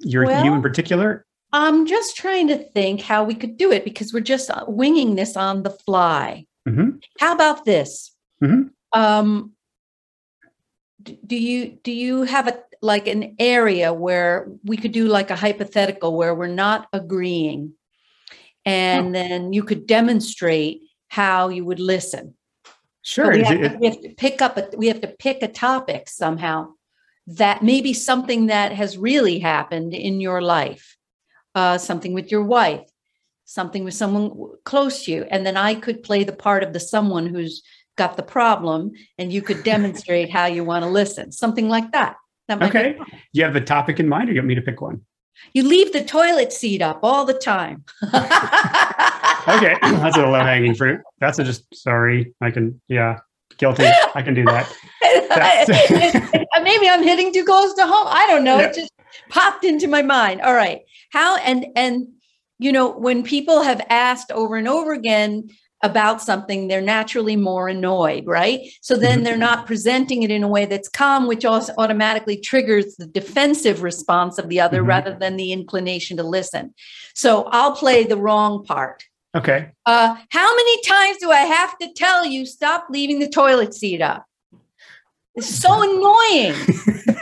your Well- you in particular. I'm just trying to think how we could do it because we're just uh, winging this on the fly. Mhm. How about this? Mhm. Um, do you do you have a like an area where we could do like a hypothetical where we're not agreeing, and then you could demonstrate how you would listen? Sure. We have, to, we have to pick up a we have to pick a topic somehow that maybe something that has really happened in your life uh, something with your wife something with someone close to you and then i could play the part of the someone who's got the problem and you could demonstrate how you want to listen something like that that might okay. you have a topic in mind or you want me to pick one? you leave the toilet seat up all the time (laughs) Okay. (clears throat) That's a low hanging fruit. That's a just sorry. I can, yeah, guilty. I can do that. (laughs) maybe I'm hitting too close to home. I don't know. Yeah. It just popped into my mind. All right. How and and you know, when people have asked over and over again about something, they're naturally more annoyed, right? So then Mhm. they're not presenting it in a way that's calm, which also automatically triggers the defensive response of the other Mhm. rather than the inclination to listen. So I'll play the wrong part. Okay. Uh, how many times do I have to tell you stop leaving the toilet seat up? It's so (laughs) annoying.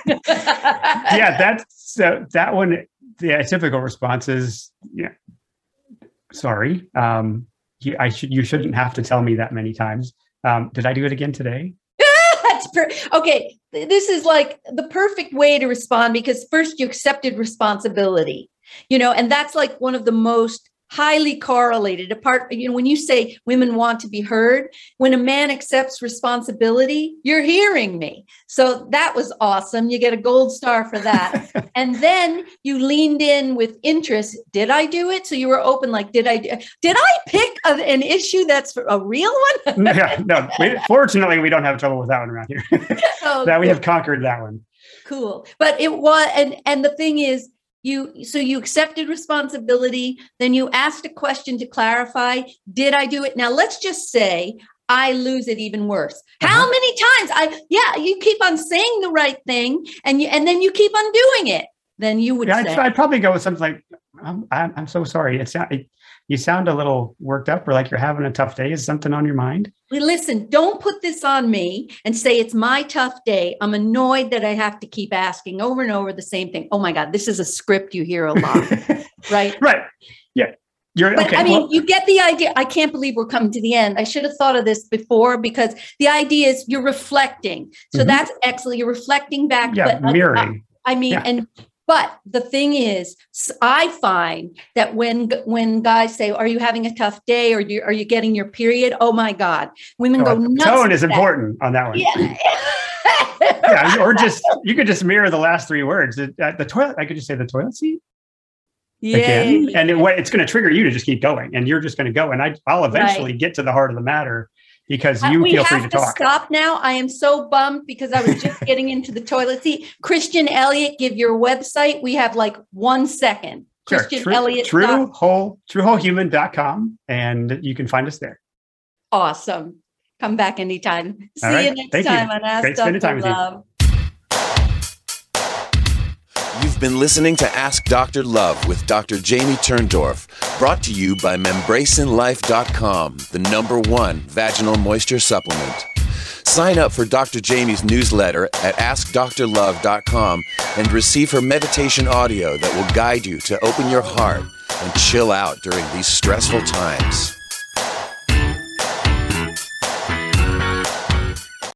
(laughs) yeah, that's so that one. The typical response is, yeah, sorry. Um, you, I should you shouldn't have to tell me that many times. Um, did I do it again today? (laughs) That's per- okay. This is like the perfect way to respond because first you accepted responsibility, you know, and that's like one of the most highly correlated. Apart you know when you say women want to be heard when a man accepts responsibility you're hearing me. So that was awesome. You get a gold star for that. (laughs) And then you leaned in with interest. Did i do it? So you were open like did i do- did i pick a- an issue that's a real one? (laughs) Yeah, no. We, fortunately, we don't have trouble with that one around here. (laughs) Oh, that we have conquered that one. cool. But it was and and the thing is you so you accepted responsibility then you asked a question to clarify did i do it now let's just say i lose it even worse how Uh-huh. many times i yeah you keep on saying the right thing and you and then you keep on doing it then you would Yeah, I'd, I'd probably go with something like, I'm, I'm, I'm so sorry. It's not, it, you sound a little worked up or like you're having a tough day. Is something on your mind? "Well, listen don't put this on me and say it's my tough day i'm annoyed that i have to keep asking over and over the same thing oh my god this is a script you hear a lot (laughs) right right. Yeah. You're But okay. I mean, well, you get the idea. I can't believe we're coming to the end. I should have thought of this before because the idea is you're reflecting. So Mhm. that's excellent. You're reflecting back. yeah, but I- mirroring. I, mean, Yeah. and but the thing is, I find that when when guys say, "Are you having a tough day?" or you, "Are you getting your period?" Oh my God, women Oh, go nuts. tone is important on that one. Yeah. yeah, or just (laughs) you could just mirror the last three words. It- uh, the toilet. I could just say the toilet seat yeah. again, yeah. and it, it's going to trigger you to just keep going, and you're just going to go. And I, I'll eventually get to the heart of the matter because you we feel have free to to talk. stop now. I am so bummed because I was just (laughs) getting into the toilet seat. Christian Elliot, give your website. We have like one second. Sure, Christian true, Elliot. true dot- whole truewholehuman.com, and you can find us there. Awesome. Come back anytime. See right. you next Thank you. time on Ask Great spending Dr. time with you. You've been listening to Ask Dr. Love with Dr. Jamie Turndorf, brought to you by membrasinlife.com, the number one vaginal moisture supplement. Sign up for Dr. Jamie's newsletter at AskDrLove.com and receive her meditation audio that will guide you to open your heart and chill out during these stressful times.